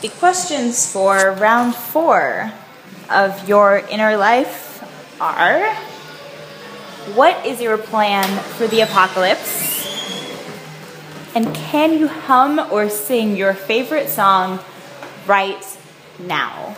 The questions for round four of your inner life are What is your plan for the apocalypse? And can you hum or sing your favorite song right now?